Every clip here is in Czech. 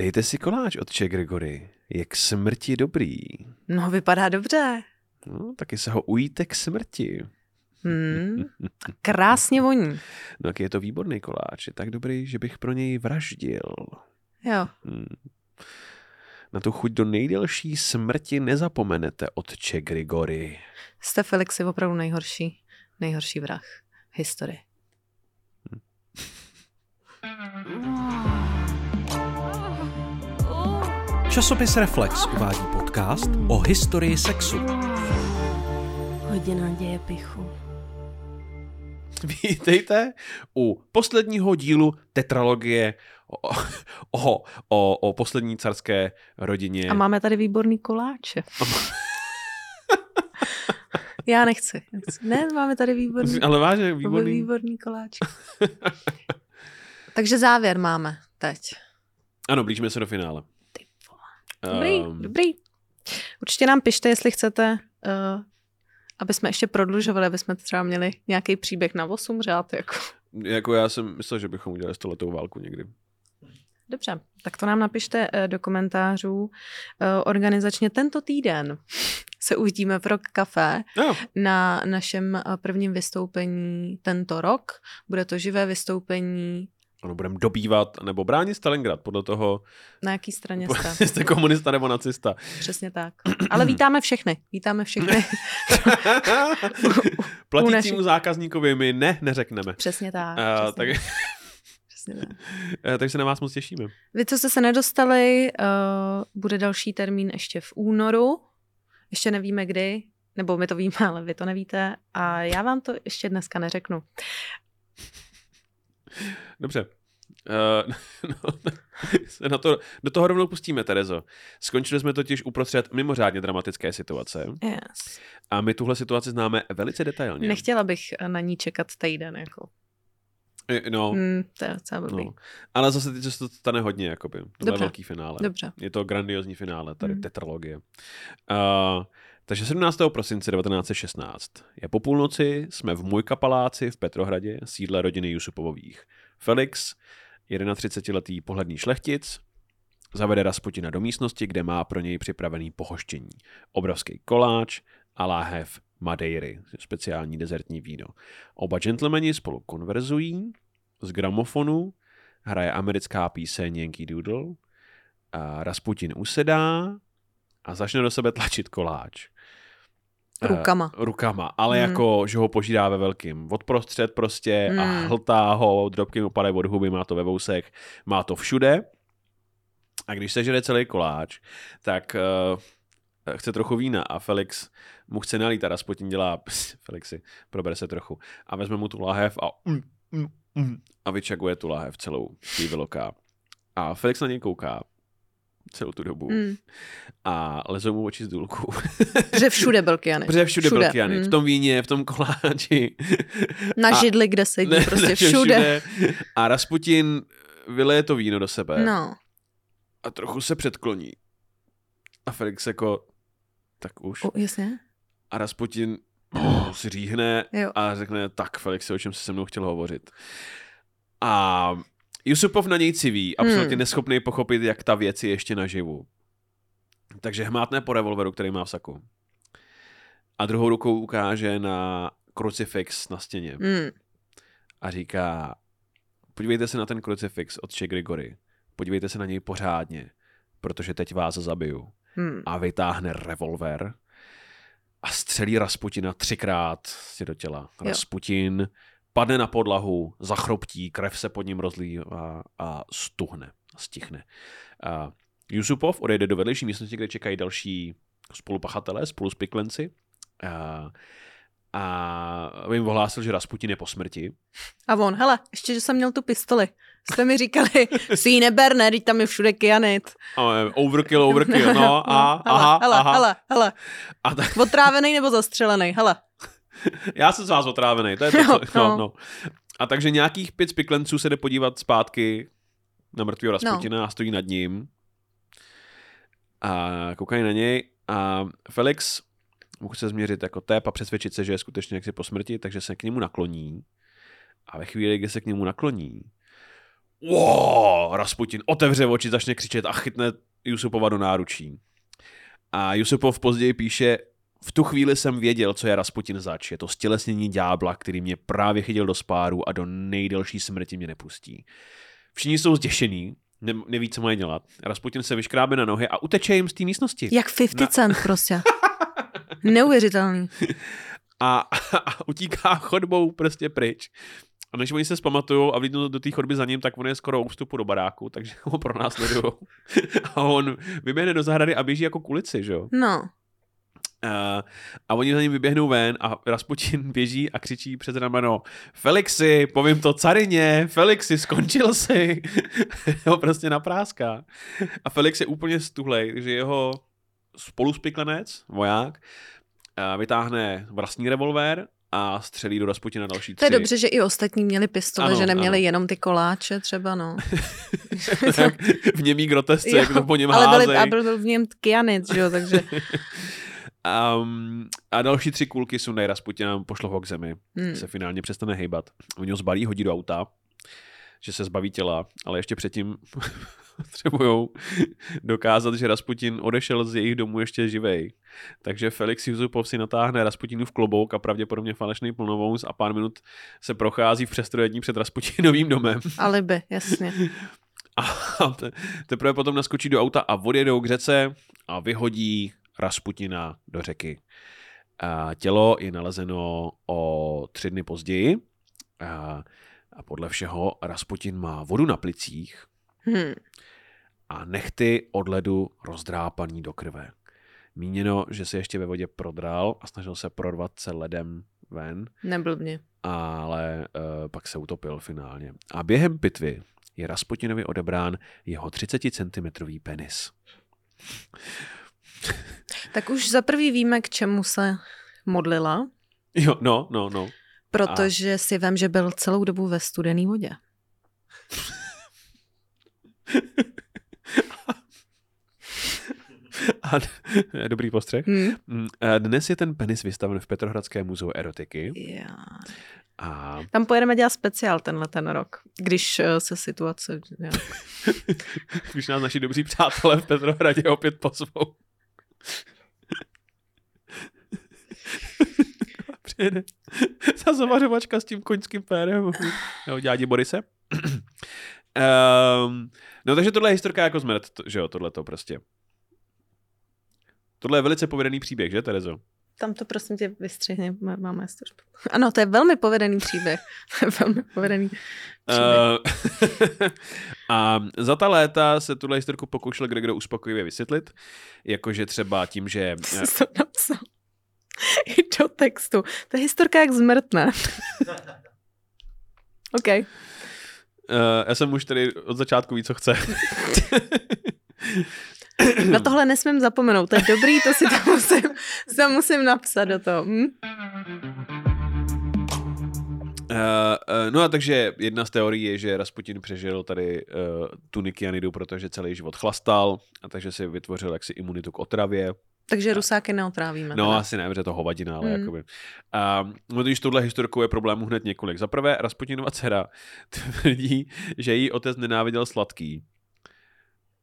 Dejte si koláč od Che Gregory. Je k smrti dobrý. No, vypadá dobře. No, taky se ho ujíte k smrti. Hmm. Krásně voní. No, tak je to výborný koláč. Je tak dobrý, že bych pro něj vraždil. Jo. Hmm. Na tu chuť do nejdelší smrti nezapomenete od Che Gregory. Jste Felix je opravdu nejhorší, nejhorší vrah v historii. Časopis Reflex uvádí podcast o historii sexu. Hodina děje pichu. Vítejte u posledního dílu tetralogie o, o, o, o poslední carské rodině. A máme tady výborný koláče. Já nechci. Ne, máme tady výborný, Ale vážně, výborný. výborný. výborný koláč. Takže závěr máme teď. Ano, blížíme se do finále. Dobrý, Ehm, dobrý. Určitě nám pište, jestli chcete, uh, aby jsme ještě prodlužovali, aby jsme třeba měli nějaký příběh na 8 řád. Jako. Jako já jsem myslel, že bychom udělali stoletou válku někdy. Dobře, tak to nám napište eh, do komentářů. Eh, Organizačně tento týden se uvidíme v Rock Café No, na našem prvním vystoupení tento rok. Bude to živé vystoupení. Ano, budeme dobývat nebo bránit Stalingrad, podle toho, Na jaký straně jste? jste komunista nebo nacista. Přesně tak. Ale vítáme všechny. Vítáme všechny. Platícímu zákazníkovi my ne, neřekneme. Přesně tak. Uh, přesně, tak, přesně tak. eh, takže se na vás moc těšíme. Vy, co jste se nedostali, uh, bude další termín ještě v únoru. Ještě nevíme kdy, nebo my to víme, ale vy to nevíte. A já vám to ještě dneska neřeknu. Dobře. Uh, no, se na to, do toho rovnou pustíme, Terezo. Skončili jsme totiž uprostřed mimořádně dramatické situace Yes. a my tuhle situaci známe velice detailně. Nechtěla bych na ní čekat týden. Jako. Eh, No, Hmm, to je docela blbý. no. Ale zase teď se to stane hodně, jakoby. To je Dobře. velký finále. Dobře. Je to grandiozní finále, tady Hmm. tetralogie. Uh, takže 17. prosince 1916 je po půlnoci, jsme v Mojka paláci v Petrohradě, sídle rodiny Jusupovových. Felix, 31-letý pohledný šlechtic, zavede Rasputina do místnosti, kde má pro něj připravený pohoštění. Obrovský koláč a láhev Madeiry, speciální dezertní víno. Oba gentlemani spolu konverzují, z gramofonu hraje americká píseň Yankee Doodle, a Rasputin usedá a začne do sebe tlačit koláč. Eh, Rukama. rukama, ale Mm. jako, že ho požírá ve velkým. Odprostřed prostě a Mm. hltá ho, drobky mu padají od huby, má to ve vousech, má to všude. A když se žere celý koláč, tak uh, chce trochu vína a Felix mu chce nalít a Rasputin dělá, Felixi, probere se trochu a vezme mu tu láhev a mm, mm, mm, a vyčaguje tu láhev celou, vyloká. A Felix na něj kouká celou tu dobu Hmm. a lezou mu oči z důlku. Že všude byl kyanid. Protože všude, všude. byl kyany. mm. V tom víně, v tom koláči. Na a- židli, kde sedí, Ne, prostě ne, všude. A Rasputin vyleje to víno do sebe No, a trochu se předkloní. A Felix jako, tak už. o, jasně. A Rasputin oh, si říhne Jo. a řekne, tak Felix, o čem se se mnou chtěl hovořit. A Jusupov na něj civí, absolutně Hmm. neschopný pochopit, jak ta věc je ještě naživu. Takže hmátne po revolveru, který má v saku. A druhou rukou ukáže na krucifix na stěně Hmm. a říká, podívejte se na ten krucifix od Che Grigory. Podívejte se na něj pořádně, protože teď vás zabiju. Hmm. A vytáhne revolver a střelí Rasputina třikrát si do těla. Jo. Rasputin padne na podlahu, zachroptí, krev se pod ním rozlívá a stuhne, stichne. A Yusupov odejde do vedlejší místnosti, kde čekají další spolupachatelé spolu s piklenci. A, a jim ohlásil, že Rasputin je po smrti. A on, hele, ještě, že jsem měl tu pistoli. Jste mi říkali, si ji neber, ne, teď tam je všude kyanit. Overkill, overkill, no a aha, hele, aha. hele, hele, A tak, otrávený nebo zastřelený, hele. Já jsem z vás otrávený, to je to, co, no, no. no. A takže nějakých pět spiklenců se jde podívat zpátky na mrtvého Rasputina no. a stojí nad ním. A koukají na něj a Felix mu chce změřit jako tep a přesvědčit se, že je skutečně jaksi po smrti, takže se k němu nakloní. A ve chvíli, kdy se k němu nakloní, wow, Rasputin otevře oči, začne křičet a chytne Jusupova do náručí. A Jusupov později píše, v tu chvíli jsem věděl, co je Rasputin zač. Je to stělesnění ďábla, který mě právě chytil do spáru a do nejdelší smrti mě nepustí. Všichni jsou zděšení, ne, neví, co mají dělat. Rasputin se vyškrábe na nohy a uteče jim z té místnosti. Jak 50 cent prostě. Neuvěřitelný. A, a utíká chodbou prostě pryč. A než oni se zpamatují a vlídnou do té chodby za ním, tak on je skoro u vstupu do baráku, takže ho pronásledují. a on vyběhne do zahrady a běží jako kulici, že jo? No. Uh, a oni za ním vyběhnou ven a Rasputin běží a křičí přes rameno Felixi, povím to carině, Felixi, skončil si. ho prostě napráská. A Felix je úplně stuhlej, takže jeho spoluspiklenec, voják, uh, vytáhne vlastní revolver a střelí do Rasputina další tři. To je dobře, že i ostatní měli pistole, Ano, že neměli ano. jenom ty koláče třeba, no. v němý grotesce, jak to po něm ale byli, a byl, byl v něm kyanit, že jo, takže Um, a další tři kulky sundají Rasputina, pošlo ho k zemi. Hmm. Se finálně přestane hejbat. Oni ho zbalí, hodí do auta, že se zbaví těla, ale ještě předtím potřebují dokázat, že Rasputin odešel z jejich domu ještě živej. Takže Felix Yusupov si natáhne Rasputinův klobouk a pravděpodobně falešný plnovous a pár minut se prochází v přestrojení před Rasputinovým domem. alibi, jasně. A te, teprve potom naskočí do auta a odjedou k řece a vyhodí Rasputina do řeky. Tělo je nalezeno o tři dny později a, podle všeho Rasputin má vodu na plicích Hm. a nechty od ledu rozdrápaný do krve. Míněno, že se ještě ve vodě prodral a snažil se prorvat se ledem ven, Neblbně. ale uh, pak se utopil finálně. A během pitvy je Rasputinovi odebrán jeho 30 cm penis. Tak už za prvý víme, k čemu se modlila, Jo, no, no, no. protože si vím, že byl celou dobu ve studené vodě. A, dobrý postřeh. Hm? Mm, a Dnes je ten penis vystaven v Petrohradském muzeu erotiky Já. a Tam pojedeme dělat speciál tenhle ten rok, když eh, se situace... když nás naši dobří přátelé v Petrohradě opět pozvou. Přijede ta zavařovačka s tím koňským pérem. Jo, dělá Borise. um, no takže tohle je historka jako zmrt, to- že jo, tohle to prostě. Tohle je velice povedený příběh, že Terezo? Tam to prosím tě vystřihni, má- máme službu. Ano, to je velmi povedený příběh. Velmi povedený příběh. Uh, a za ta léta se tuhle historku pokoušel Gregor uspokojivě vysvětlit, jakože třeba tím, že... Jsi to napsal. I do textu. To je historka jak zmrtne. OK. Uh, já jsem už tady od začátku ví, co chce. Na tohle nesmím zapomenout. To je dobrý, to si to musím, to musím napsat do toho. Hm? Uh, uh, no a takže jedna z teorií je, že Rasputin přežil tady uh, tuniky Janidu, protože celý život chlastal a takže si vytvořil jaksi imunitu k otravě. Takže rusáky neotrávíme. No teda. asi ne, protože je to hovadina, ale Mm. mm. jakoby. A no, když touhle historkou je problémů hned několik. Za prvé, Rasputinova dcera tvrdí, že její otec nenáviděl sladký.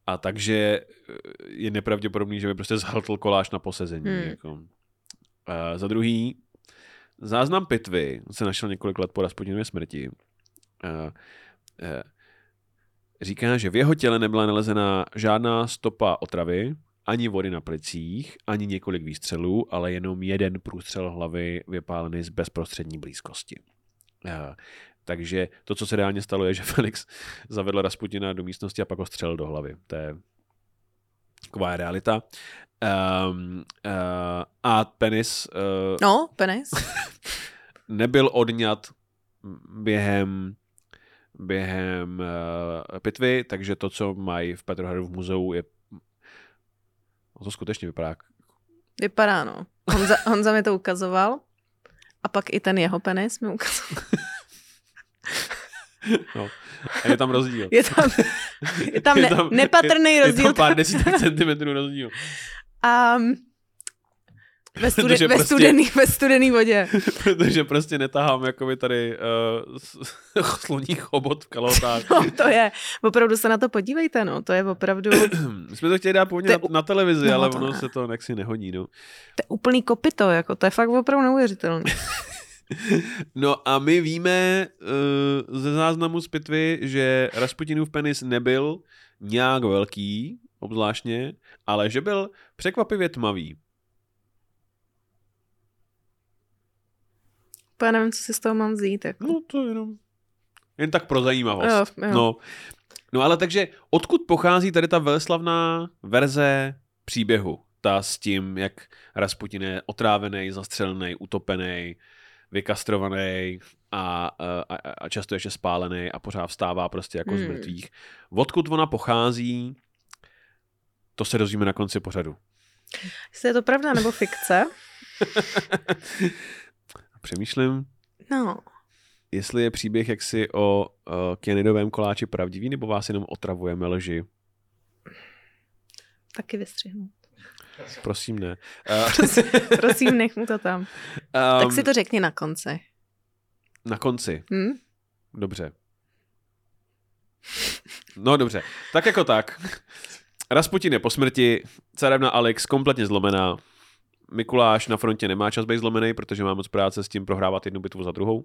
A takže eh, je nepravděpodobný, že by prostě zhltl koláč na posezení. Hmm. Jako. A za druhý, záznam pitvy se našel několik let po Rasputinově smrti. A, a, říká, že v jeho těle nebyla nalezena žádná stopa otravy, ani vody na plicích, ani několik výstřelů, ale jenom jeden průstřel hlavy vypálený z bezprostřední blízkosti. A, takže to, co se reálně stalo, je, že Felix zavedl Rasputina do místnosti a pak ho střelil do hlavy. To je taková je realita. Um, uh, a penis uh, No, penis. nebyl odňat během během uh, pitvy, takže to, co mají v Petrohradu v muzeu, je no to skutečně vypadá Vypadá, no. Honza, Honza mi to ukazoval. A pak i ten jeho penis mi ukazoval. no. A je tam rozdíl. Je tam, je tam, ne, nepatrný je, rozdíl. Je tam pár desítek centimetrů rozdíl. A Ve, studi- ve, prostě- studený, ve studený vodě. protože prostě netahám jako by tady uh, sloní chobot v kalotách. No, to je, opravdu se na to podívejte, no, to je opravdu, to My jsme to chtěli dát původně To je na, na televizi, no, ale to ono ne. se to jaksi nehodí. No. je úplný kopito, jako, to je fakt opravdu neuvěřitelné. No a my víme uh, ze záznamu z pitvy, že Rasputinův penis nebyl nějak velký, obzvláštně, ale že byl překvapivě tmavý. Já nevím, co si z toho mám vzít. Jako. No to jenom... Jen tak pro zajímavost. Jo, jo. No. no ale takže odkud pochází tady ta veleslavná verze příběhu? Ta s tím, jak Rasputin je otrávený, zastřelený, utopený, vykastrovaný a, a, a často ještě spálený a pořád vstává prostě jako hmm. z mrtvých. Odkud ona pochází, to se dozvíme na konci pořadu. Jestli je to pravda nebo fikce? Přemýšlím, No, jestli je příběh jaksi o uh, kyanidovém koláči pravdivý, nebo vás jenom otravujeme lži. taky vystřihnu. Prosím ne. Uh, Prosím, nech mu to tam. um, tak si to řekni na konci. Na konci. Hm? Dobře. No dobře. Tak jako tak. Rasputin je po smrti, carevna Alex kompletně zlomená, Mikuláš na frontě nemá čas být zlomený, protože má moc práce s tím prohrávat jednu bitvu za druhou.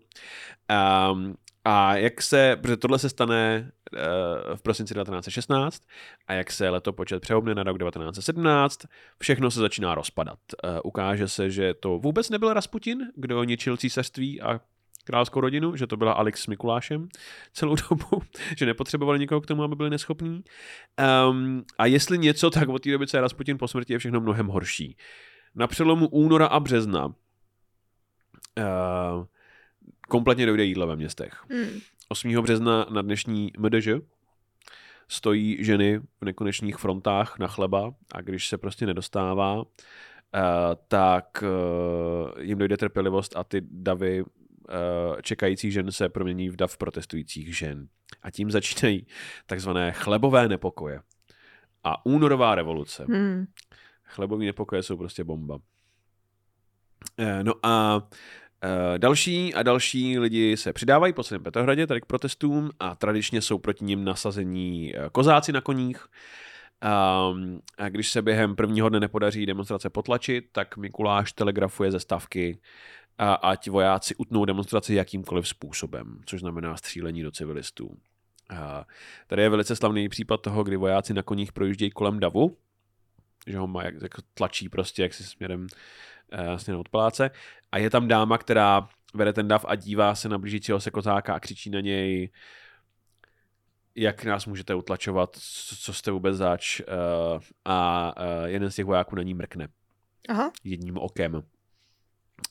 Um, a jak se, protože tohle se stane uh, v prosinci 1916 a jak se letopočet přehoupne na rok 1917, všechno se začíná rozpadat. Uh, ukáže se, že to vůbec nebyl Rasputin, kdo ničil císařství a královskou rodinu, že to byla Alex s Mikulášem celou dobu, že nepotřebovali nikoho k tomu, aby byli neschopní. Um, a jestli něco, tak od té doby, co je Rasputin po smrti, je všechno mnohem horší. Na přelomu února a března uh, kompletně dojde jídlo ve městech. Hm. 8. března na dnešní MDŽ stojí ženy v nekonečných frontách na chleba a když se prostě nedostává, uh, tak uh, jim dojde trpělivost a ty davy uh, čekajících žen se promění v dav protestujících žen. A tím začínají takzvané chlebové nepokoje. A únorová revoluce. Hm. Chlebový nepokoje jsou prostě bomba. Eh, No a eh, další a další lidi se přidávají po celém Petrohradě tady k protestům a tradičně jsou proti nim nasazení eh, kozáci na koních. Um, a když se během prvního dne nepodaří demonstrace potlačit, tak Mikuláš telegrafuje ze stavky, a ať vojáci utnou demonstraci jakýmkoliv způsobem, což znamená střílení do civilistů. A tady je velice slavný případ toho, kdy vojáci na koních projíždějí kolem davu, že ho má jak, jak tlačí prostě jaksi směrem, uh, směrem od paláce. A je tam dáma, která vede ten dav a dívá se na blížícího se kozáka a křičí na něj, jak nás můžete utlačovat, co, jste vůbec zač. Uh, a uh, jeden z těch vojáků na ní mrkne Aha. jedním okem.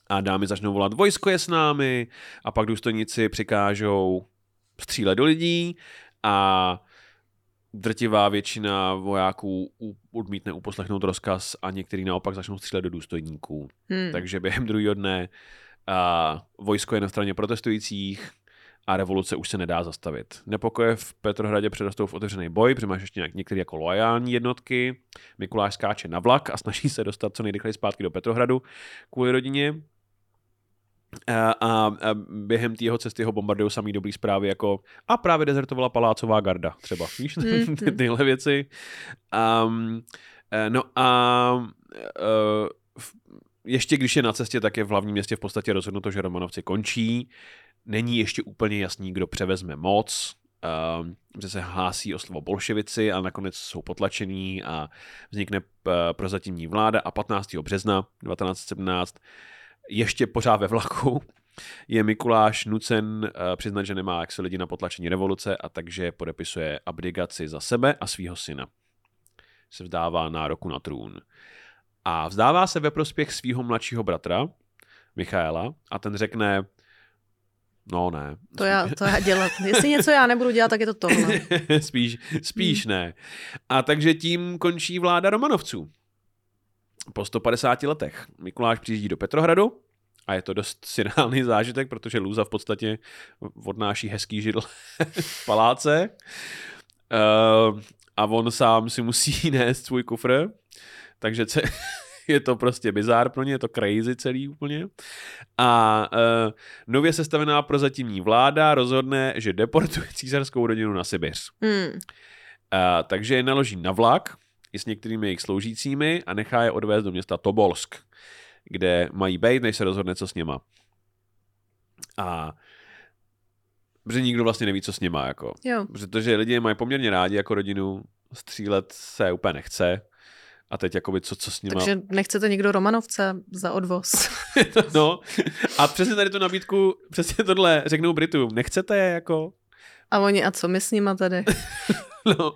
A dámy začnou volat, vojsko je s námi, a pak důstojníci přikážou střílet do lidí a drtivá většina vojáků odmítne uposlechnout rozkaz a některý naopak začnou střílet do důstojníků. Hm. Takže během druhého dne a vojsko je na straně protestujících a revoluce už se nedá zastavit. Nepokoje v Petrohradě přerostou v otevřený boj, protože máš ještě nějak- některé jako loajální jednotky. Mikuláš skáče na vlak a snaží se dostat co nejrychleji zpátky do Petrohradu kvůli rodině. A, a, během té jeho cesty ho bombardují samý dobrý zprávy jako a právě dezertovala palácová garda třeba. Víš, Mhm. ty, tyhle věci. Um, eh, no a uh, ještě když je na cestě, tak je v hlavním městě v podstatě rozhodnuto, že Romanovci končí. Není ještě úplně jasný, kdo převezme moc, um, že se hlásí o slovo bolševici a nakonec jsou potlačení a vznikne prozatímní vláda a 15. března 1917 ještě pořád ve vlaku je Mikuláš nucen uh, přiznat, že nemá jak se lidi na potlačení revoluce a takže podepisuje abdigaci za sebe a svého syna. Se vzdává nároku na trůn. A vzdává se ve prospěch svého mladšího bratra, Michaela, a ten řekne, no ne. To já, to já dělat. Jestli něco já nebudu dělat, tak je to tohle. spíš, spíš ne. A takže tím končí vláda Romanovců. Po 150 letech. Mikuláš přijíždí do Petrohradu a je to dost synální zážitek, protože Lůza v podstatě odnáší hezký židl v paláce. Uh, a on sám si musí nést svůj kufr, takže ce- je to prostě bizár pro ně, je to crazy celý úplně. A uh, nově sestavená prozatímní vláda rozhodne, že deportuje císařskou rodinu na Sibiř. Hmm. Uh, takže je naloží na vlak i s některými jejich sloužícími a nechá je odvést do města Tobolsk, kde mají být, než se rozhodne, co s něma. A protože nikdo vlastně neví, co s nima, jako. Jo. Protože lidi mají poměrně rádi jako rodinu, střílet se úplně nechce. A teď jakoby co, co s nima... Takže nechcete někdo Romanovce za odvoz. no. A přesně tady tu nabídku, přesně tohle řeknou Britům. Nechcete je jako? A oni, a co my s nima tady? no.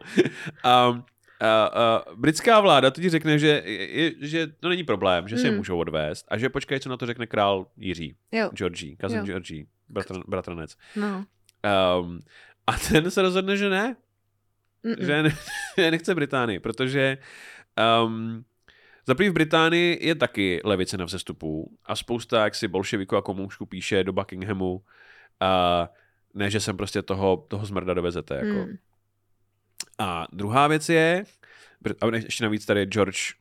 A, a, a, britská vláda ti řekne, že, je, že to není problém, že se je Hmm. můžou odvést a že počkej, co na to řekne král Jiří, Jo. Georgie, cousin Jo. Georgie, bratr, bratranec. No. Um, a ten se rozhodne, že ne, Mm-mm. že ne, nechce Británii, protože um, za v Británii je taky levice na vzestupu a spousta jaksi bolševiků a komoušků píše do Buckinghamu, uh, ne, že sem prostě toho, toho zmrda dovezete. Jako. Hmm. A druhá věc je, a ještě navíc tady George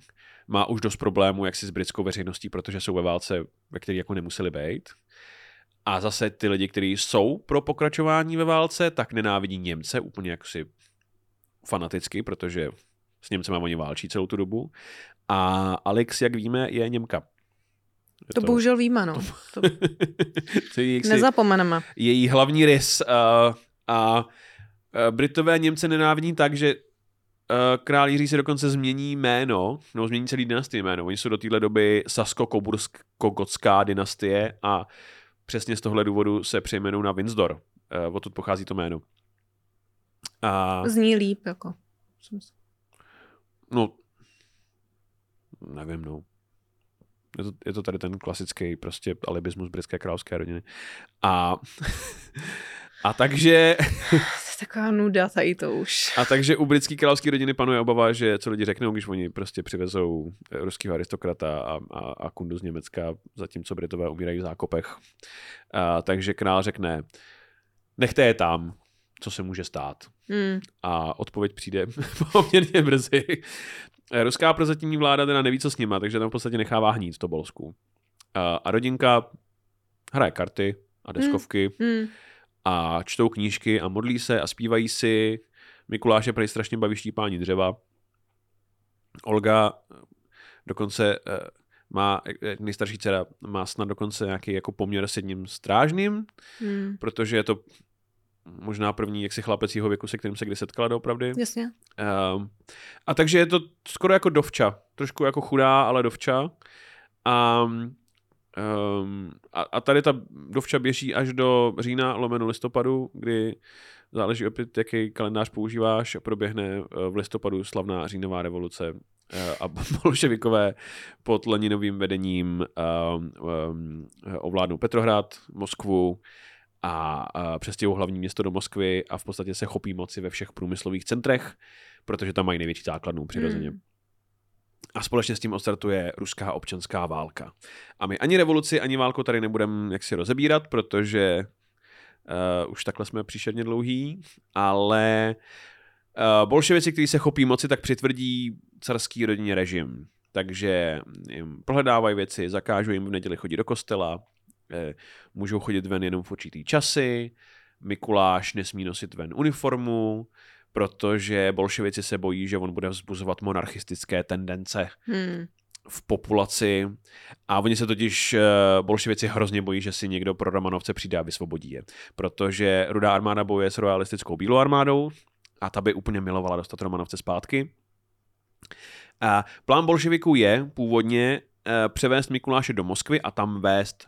má už dost problémů jaksi s britskou veřejností, protože jsou ve válce, ve které jako nemuseli být. A zase ty lidi, kteří jsou pro pokračování ve válce, tak nenávidí Němce úplně jaksi fanaticky, protože s Němcema oni válčí celou tu dobu. A Alex, jak víme, je Němka. Je To bohužel víme, no. To to je jaksi nezapomeneme. její hlavní rys. Uh, a Britové a Němce nenávidí tak, že uh, král Jiří se dokonce změní jméno, no změní celý dynastii jméno. Oni jsou do téhle doby Sasko-Kobursko-Gotská dynastie a přesně z tohle důvodu se přejmenou na Windsor. Uh, odtud pochází to jméno. A, Zní líp, jako. No, nevím, no. Je to, je to tady ten klasický prostě alibismus britské královské rodiny. A, a takže taková nuda tady to už. A takže u britské královské rodiny panuje obava, že co lidi řeknou, když oni prostě přivezou eh, ruského aristokrata a, a, a kundu z Německa, zatímco Britové umírají v zákopech. A, takže král řekne, nechte je tam, co se může stát. Hmm. A odpověď přijde poměrně brzy. Eh, Ruská prozatímní vláda teda neví, co s nima, takže tam v podstatě nechává hnít v Tobolsku. A, a rodinka hraje karty a deskovky Hmm. A čtou knížky a modlí se a zpívají si. Mikuláše prej strašně baví štípání dřeva. Olga eh, dokonce eh, má, eh, nejstarší dcera má snad dokonce nějaký jako poměr s jedním strážným, Hmm. protože je to možná první jaksi chlapec jeho věku, se kterým se kdy setkala doopravdy. Jasně. Um, a takže je to skoro jako dovča. Trošku jako chudá, ale dovča. A, um, a, a tady ta dovča běží až do října lomeno listopadu, kdy záleží opět, jaký kalendář používáš, proběhne eh, v listopadu slavná říjnová revoluce eh, a bolševikové pod Leninovým vedením um, um, ovládnou Petrohrad, Moskvu a, a přestěhují hlavní město do Moskvy a v podstatě se chopí moci ve všech průmyslových centrech, protože tam mají největší základnu přirozeně. Hmm. A společně s tím odstartuje ruská občanská válka. A my ani revoluci, ani válku tady nebudeme jaksi rozebírat, protože uh, už takhle jsme příšerně dlouhý, ale uh, bolševici, kteří se chopí moci, tak přitvrdí carský rodině režim. Takže jim prohledávají věci, zakážou jim v neděli chodit do kostela, eh, můžou chodit ven jenom v určitý časy, Mikuláš nesmí nosit ven uniformu, protože bolševici se bojí, že on bude vzbuzovat monarchistické tendence Hmm. v populaci a oni se totiž, eh, bolševici hrozně bojí, že si někdo pro Romanovce přijde a vysvobodí je, protože rudá armáda bojuje s royalistickou bílou armádou a ta by úplně milovala dostat Romanovce zpátky. A plán bolševiků je původně eh, převést Mikuláše do Moskvy a tam vést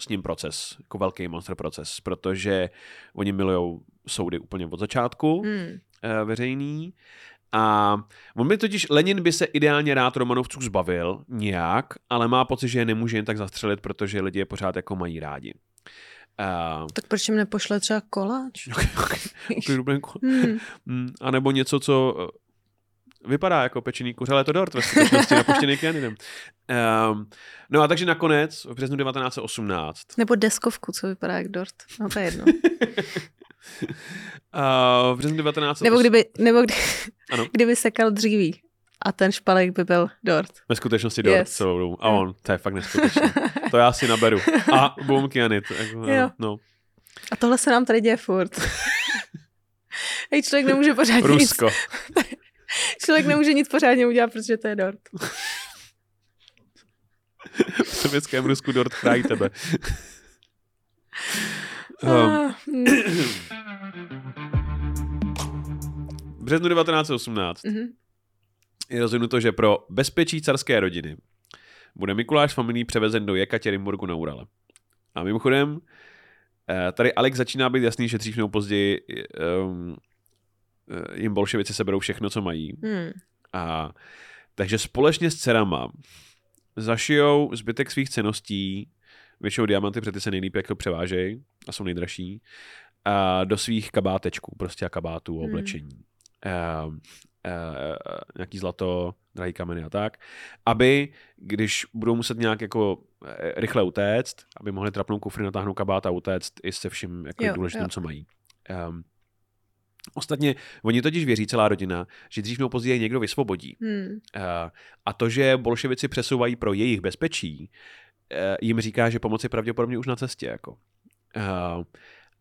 s ním proces, jako velký monster proces, protože oni milují soudy úplně od začátku Hmm. eh, veřejný. A on by totiž, Lenin by se ideálně rád Romanovců zbavil nějak, ale má pocit, že je nemůže jen tak zastřelit, protože lidi je pořád jako mají rádi. Uh, Tak proč jim nepošle třeba koláč? Hmm. Mm, a nebo něco, co eh, vypadá jako pečený kuře, ale je to dort ve skutečnosti napuštěný kyanidem. Um, no a takže nakonec v březnu 1918 Nebo deskovku, co vypadá jak dort. No to je jedno. uh, v březnu 1918 Nebo kdyby, nebo kdy, Ano. kdyby sekal dříví a ten špalek by byl dort. Ve skutečnosti Dort Yes. celou dobu. A on, to je fakt neskutečné. to já si naberu. A boom, kyanit. Jako, Jo. no. A tohle se nám tady děje furt. Hej, člověk nemůže pořádně nic, Rusko. člověk nemůže nic pořádně udělat, protože to je dort. V sovětském Rusku Dort chrání tebe. um, březnu 1918 mhm. je rozhodnuto, že pro bezpečí carské rodiny bude Mikuláš familií převezen do Jekatěrinburgu na Urale. A mimochodem, eh, tady Alex začíná být jasný, že dřív nebo později um, jim bolševici seberou všechno, co mají. Hmm. A takže společně s dcerama zašijou zbytek svých ceností, většinou diamanty, protože ty se nejlíp jako převážejí a jsou nejdražší, a do svých kabátečků, prostě a kabátů, Hmm. A, a, nějaký zlato, drahý kameny a tak, aby, když budou muset nějak jako eh, rychle utéct, aby mohli trapnout kufry, natáhnout kabát a utéct i se vším jako Jo, důležitým, jo. co mají. Um, ostatně, oni totiž věří, celá rodina, že dřív nebo později je někdo vysvobodí. Hmm. Eh, A to, že bolševici přesouvají pro jejich bezpečí, eh, jim říká, že pomoc je pravděpodobně už na cestě. Jako. Eh,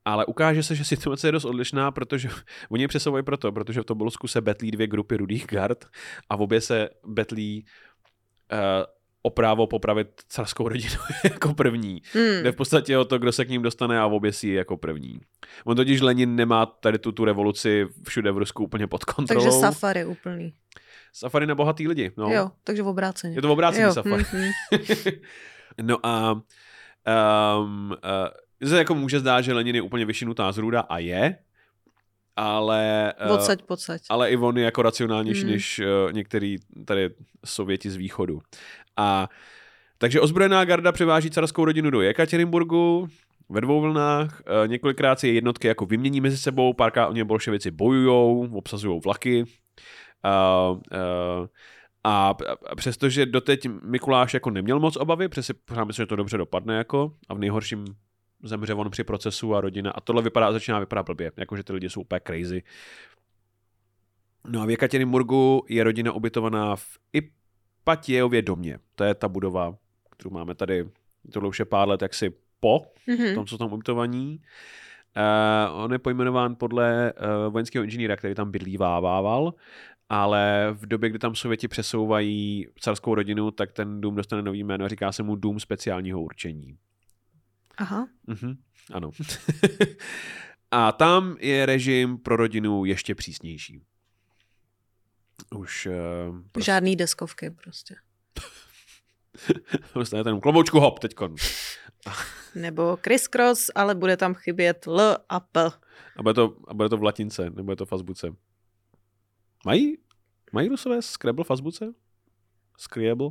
Ale ukáže se, že situace je dost odlišná, protože oni je přesouvají proto, protože v Tobolsku se betlí dvě grupy rudých gard a v obě se betlí eh, o právo popravit carskou rodinu jako první. Hmm. Jde v podstatě o to, kdo se k ním dostane a oběsí je jako první. On totiž Lenin nemá tady tu, tu revoluci všude v Rusku úplně pod kontrolou. Takže safari úplný. Safari na bohatý lidi. No. Jo, takže v obráceně. Je to v obrácený jo, safari. hm, hm. no a um, uh, se jako může zdát, že Lenin je úplně vyšinutá zrůda a je, ale, uh, Odsaď, pocať. ale i on je jako racionálnější Mm. než uh, některý tady Sověti z východu. A takže ozbrojená garda převáží carskou rodinu do Jekatěrinburgu ve dvou vlnách, uh, několikrát si je jednotky jako vymění mezi sebou, párkrát o ně bolševici bojujou, obsazují vlaky. Uh, uh, a, a přestože doteď Mikuláš jako neměl moc obavy, pořád myslím, že to dobře dopadne jako a v nejhorším zemře on při procesu a rodina a tohle vypadá, začíná vypadat blbě, jakože ty lidi jsou úplně crazy. No a v Jekatěrinburgu je rodina ubytovaná v Ipatějově domě. To je ta budova, kterou máme tady, tohle už je pár let jaksi po Mhm. tom, co tam ubytovaní. Uh, on je pojmenován podle uh, vojenského inženýra, který tam bydlí Vával, ale v době, kdy tam Sověti přesouvají carskou rodinu, tak ten dům dostane nový jméno a říká se mu dům speciálního určení. Aha. Mhm, ano. a tam je režim pro rodinu ještě přísnější. Už uh, prostě Žádný deskovky prostě. dostane ten kloboučku hop teďkon. Nebo crisscross, ale bude tam chybět L a P. A bude to, a bude to v latince, nebo je to v azbuce. Mají, mají rusové Scrabble v azbuce? Scrabble?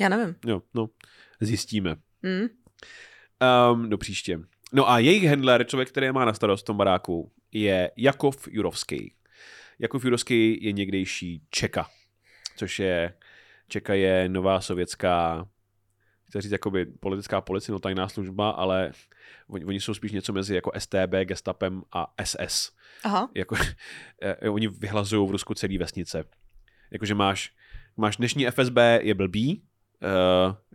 Já nevím. Jo, no, zjistíme. Hm? Um, do příště. No a jejich handler, člověk, který má na starost v tom baráku, je Jakov Jurovský. Jakov Jurovský je někdejší Čeka, což je, Čeka je nová sovětská, chci říct, jakoby politická policie, no tajná služba, ale oni, oni jsou spíš něco mezi jako STB, Gestapem a SS. Aha. Jako, eh, oni vyhlazují v Rusku celý vesnice. Jakože máš, máš dnešní FSB je blbý,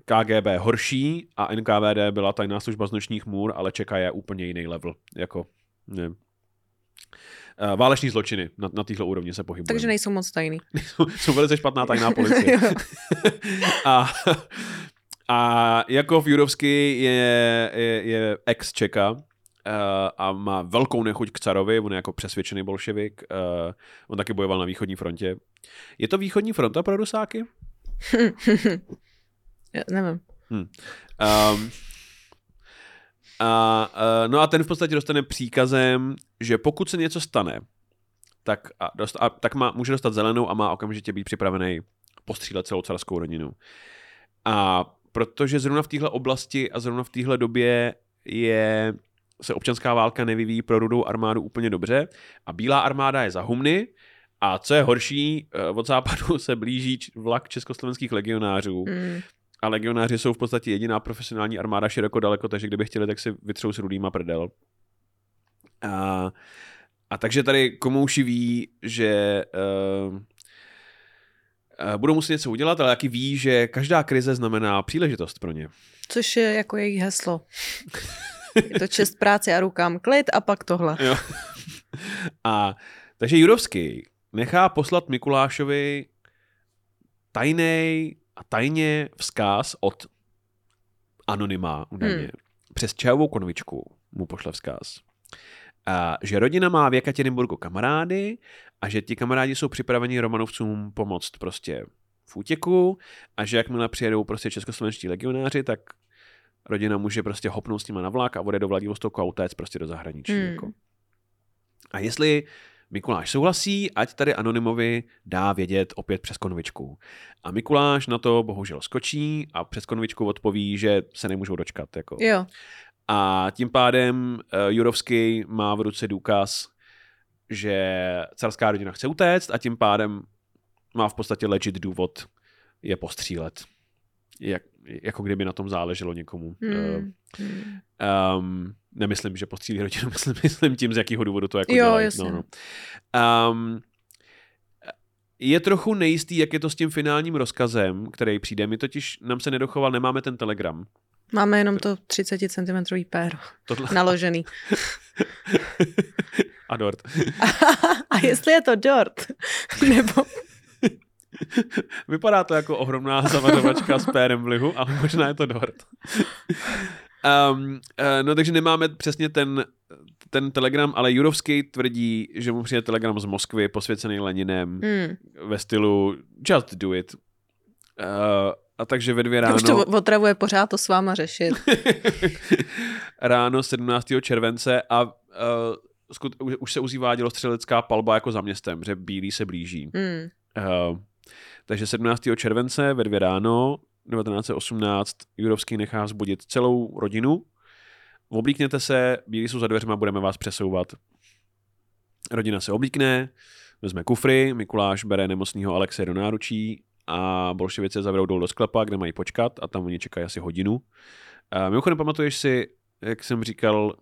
KGB horší a NKVD byla tajná služba z nočních můr, ale čeká je úplně jiný level. Jako, ne. Eh, Váleční zločiny na, na téhle úrovni se pohybují. Takže nejsou moc tajný. jsou velice špatná tajná policie. a, a Jakov Jurovský je, je, je ex-Čeka uh, a má velkou nechuť k carovi, on je jako přesvědčený bolševik, on taky bojoval na východní frontě. Je to východní fronta pro Rusáky? Já nevím. Um, a, uh, no a ten v podstatě dostane příkazem, že pokud se něco stane, tak, a dost, a, tak má, může dostat zelenou a má okamžitě být připravený postřílet celou carskou rodinu. A protože zrovna v téhle oblasti a zrovna v téhle době je se občanská válka nevyvíjí pro rudou armádu úplně dobře a bílá armáda je za humny a co je horší, eh, od západu se blíží vlak československých legionářů Hm. A legionáři jsou v podstatě jediná profesionální armáda široko daleko, takže kdyby chtěli, tak si vytřou s rudýma prdel. A, a takže tady komouši ví, že uh, Budou muset něco udělat, ale taky ví, že každá krize znamená příležitost pro ně. Což je jako jejich heslo. Je to čest práci a rukám klid a pak tohle. Jo. A takže Jurovský nechá poslat Mikulášovi tajnej a tajně vzkaz od anonyma údajně. Hmm. Přes čajovou konvičku mu pošle vzkaz. A že rodina má v Jekatěrinburgu kamarády a že ti kamarádi jsou připraveni Romanovcům pomoct prostě v útěku a že jakmile přijedou prostě českoslovenští legionáři, tak rodina může prostě hopnout s nima na vlak a odejde do Vladivostoku a utéct prostě do zahraničí. Hmm. Jako. A jestli Mikuláš souhlasí, ať tady Anonymovi dá vědět opět přes konvičku. A Mikuláš na to bohužel skočí a přes konvičku odpoví, že se nemůžou dočkat. Jako. Jo. A tím pádem uh, Jurovský má v ruce důkaz, že carská rodina chce utéct a tím pádem má v podstatě legit důvod je postřílet. Jak, jako kdyby na tom záleželo někomu. Hmm. Uh, um, nemyslím, že postřílí rodinu, myslím, myslím tím, z jakého důvodu to jako Jo, dělají. jasně. No, no. Um, je trochu nejistý, jak je to s tím finálním rozkazem, který přijde. My totiž, nám se nedochoval, nemáme ten telegram. Máme jenom to 30 cm péro Tohle... naložený. A dort. a jestli je to dort, nebo Vypadá to jako ohromná zavařovačka s pérem v lihu, ale možná je to dort. Um, uh, no takže nemáme přesně ten, ten telegram, ale Jurovský tvrdí, že mu přijde telegram z Moskvy posvěcený Leninem hmm. ve stylu just do it. Uh, a takže ve dvě ráno... už to otravuje pořád to s váma řešit. ráno 17. července a uh, skut, už, se uzývá dělostřelecká palba jako za městem, že bílý se blíží. Hmm. Uh, takže 17. července ve dvě ráno 1918 Jurovský nechá zbudit celou rodinu. Oblíkněte se, bílí jsou za dveřma, budeme vás přesouvat. Rodina se oblíkne, vezme kufry, Mikuláš bere nemocného Alexe do náručí a bolševice zavedou dolů do sklepa, kde mají počkat a tam oni čekají asi hodinu. A mimochodem pamatuješ si, jak jsem říkal,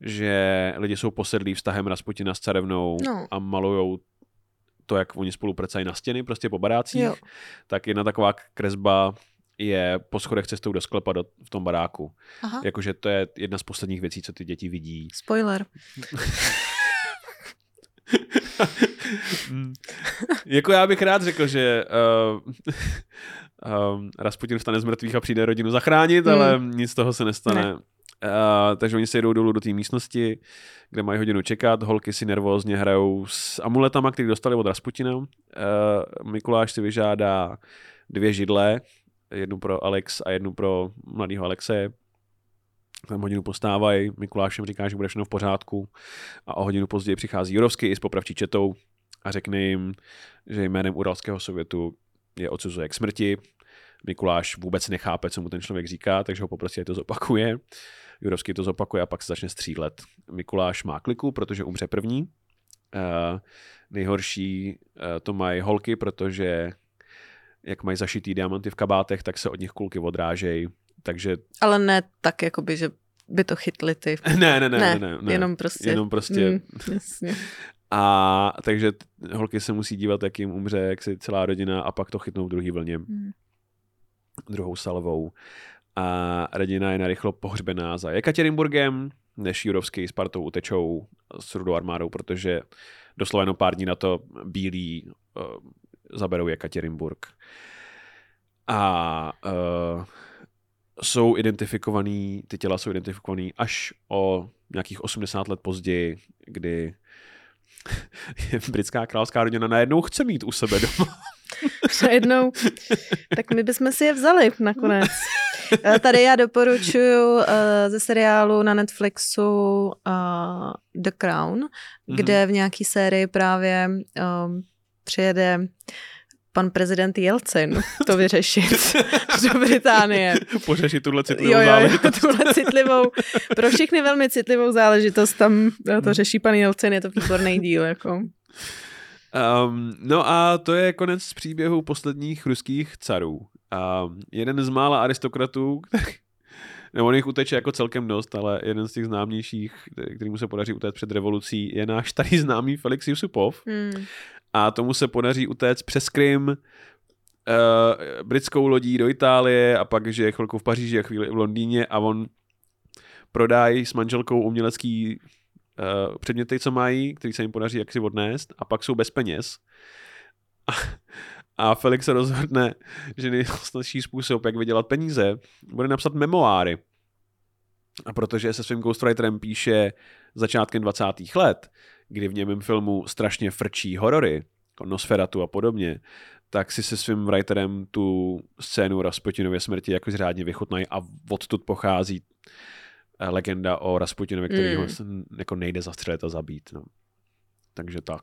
že lidi jsou posedlí vztahem Rasputina s carevnou No. a malujou to, jak oni spolu prcají na stěny, prostě po barácích, Jo. tak jedna taková kresba je po schodech cestou do sklepa do, v tom baráku. Aha. Jakože to je jedna z posledních věcí, co ty děti vidí. Spoiler. Mm. jako já bych rád řekl, že uh, um, Rasputin vstane z mrtvých a přijde rodinu zachránit, Hmm. ale nic z toho se nestane. Ne. Uh, takže oni se jdou dolů do té místnosti, kde mají hodinu čekat, holky si nervózně hrajou s amuletama, který dostali od Rasputina. Uh, Mikuláš si vyžádá dvě židle, jednu pro Alex a jednu pro mladého Alexe. Tam hodinu postávají, Mikuláš jim říká, že bude všechno v pořádku a o hodinu později přichází Jurovský i s popravčí četou a řekne jim, že jménem Uralského sovětu je odsuzuje k smrti. Mikuláš vůbec nechápe, co mu ten člověk říká, takže ho poprosí, ať to zopakuje. Jurovský to zopakuje a pak se začne střílet. Mikuláš má kliku, protože umře první. Uh, nejhorší uh, to mají holky, protože jak mají zašitý diamanty v kabátech, tak se od nich kulky odrážejí. Takže Ale ne tak, jakoby, že by to chytli ty. ne, ne, ne, Ne, ne, ne, jenom prostě. Jenom prostě. Mm, jasně. A takže holky se musí dívat, jak jim umře, jak si celá rodina a pak to chytnou v druhý vlně, Mm. druhou salvou. A rodina je narychlo pohřbená za Jekatěrinburgem, než Jurovský s partou utečou s rudou armádou, protože doslova jenom pár dní na to bílí uh, zaberou Jekatěrinburg. A uh, jsou identifikovaný, ty těla jsou identifikovaný až o nějakých 80 let později, kdy britská královská rodina najednou chce mít u sebe doma. Najednou, tak my bychom si je vzali nakonec. Eh, Tady já doporučuji uh, ze seriálu na Netflixu uh, The Crown, Mhm. kde v nějaký sérii právě um, přijede pan prezident Jelcin to vyřešit do Británie. Pořešit tuhle citlivou Jo, jo, jo, záležitost. tuhle citlivou, pro všechny velmi citlivou záležitost, tam eh, to řeší pan Jelcin, je to výborný díl, jako. Um, no a to je konec příběhu posledních ruských carů. Um, jeden z mála aristokratů, který, nebo on jich uteče jako celkem dost, ale jeden z těch známějších, který mu se podaří utéct před revolucí, je náš starý známý Felix Yusupov. Hmm. a tomu se podaří utéct přes Krym, uh, britskou lodí do Itálie a pak že je chvilku v Paříži a chvíli v Londýně a on prodají s manželkou umělecký uh, předměty, co mají, který se jim podaří jaksi odnést a pak jsou bez peněz. A, a Felix se rozhodne, že nejsnadší způsob, jak vydělat peníze, bude napsat memoáry. A protože se svým ghostwriterem píše začátkem 20. let, kdy v němém filmu strašně frčí horory, jako Nosferatu a podobně, tak si se svým writerem tu scénu Rasputinově smrti jako řádně vychutnají a odtud pochází eh, legenda o Rasputinovi, který Mm. ho jako nejde zastřelit a zabít. No. Takže tak.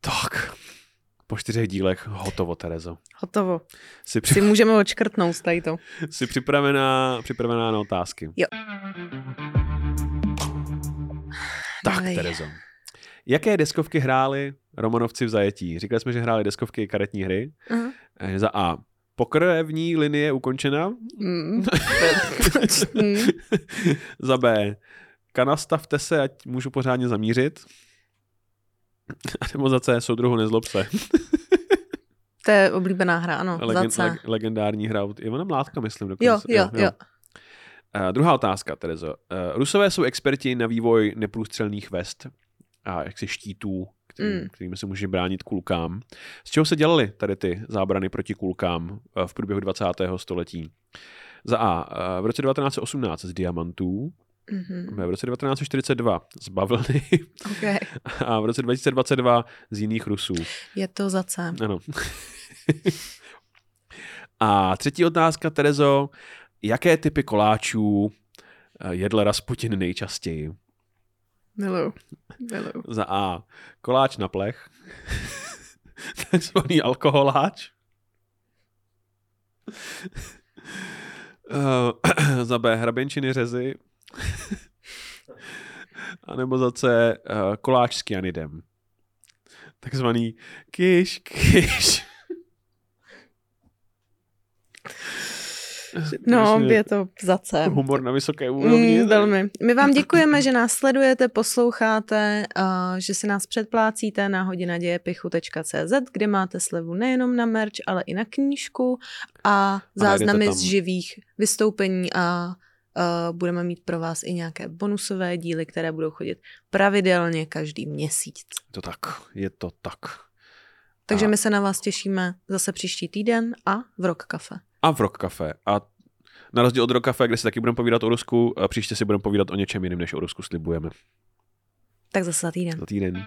Tak. Po čtyřech dílech hotovo, Terezo. Hotovo. Jsi, při, Si můžeme odškrtnout tady to. jsi připravená, připravená na otázky? Jo. Tak, Dávej. Terezo. Jaké deskovky hráli Romanovci v zajetí? Říkali jsme, že hráli deskovky karetní hry. Eh, Za A. Pokrevní linie ukončena. Mm. Mm. Za B. Kanastavte se, ať můžu pořádně zamířit. A nebo za C. Soudruhu nezlob se. To je oblíbená hra, ano. Legend, za leg, C. legendární hra. od Ivana Mládka, myslím. Dokonce. Jo, jo, jo. Uh, druhá otázka, Terezo. Uh, Rusové jsou experti na vývoj neprůstřelných vest a jaksi štítů, který, Mm. kterými se může bránit kulkám. Z čeho se dělaly tady ty zábrany proti kulkám uh, v průběhu 20. století? Za A. V roce 1918 z diamantů, Mhm. B. v roce 1942 z bavlny Okay. a v roce 2022 z jiných Rusů. Je to za C. Ano. a třetí otázka, Terezo. Jaké typy koláčů eh, jedl Rasputin nejčastěji? Miluju. Miluju. Za A. Koláč na plech. Takzvaný alkoholáč. Eh, za B. Hraběnčiny řezy. A nebo za C. eh, Koláč s kyanidem. Takzvaný kyš, kyš. No, je to za C. Humor na vysoké úrovni. Mm, velmi. My vám děkujeme, že nás sledujete, posloucháte, a že si nás předplácíte na hodinadějepichu.cz, kde máte slevu nejenom na merch, ale i na knížku a záznamy najdete z živých vystoupení a, a budeme mít pro vás i nějaké bonusové díly, které budou chodit pravidelně každý měsíc. Je to tak, je to tak. Takže A- my se na vás těšíme zase příští týden a v Rock Cafe. A v Rock Cafe. A na rozdíl od Rock Cafe, kde si taky budeme povídat o Rusku, a příště si budeme povídat o něčem jiném, než o Rusku slibujeme. Tak zase za týden. Za týden.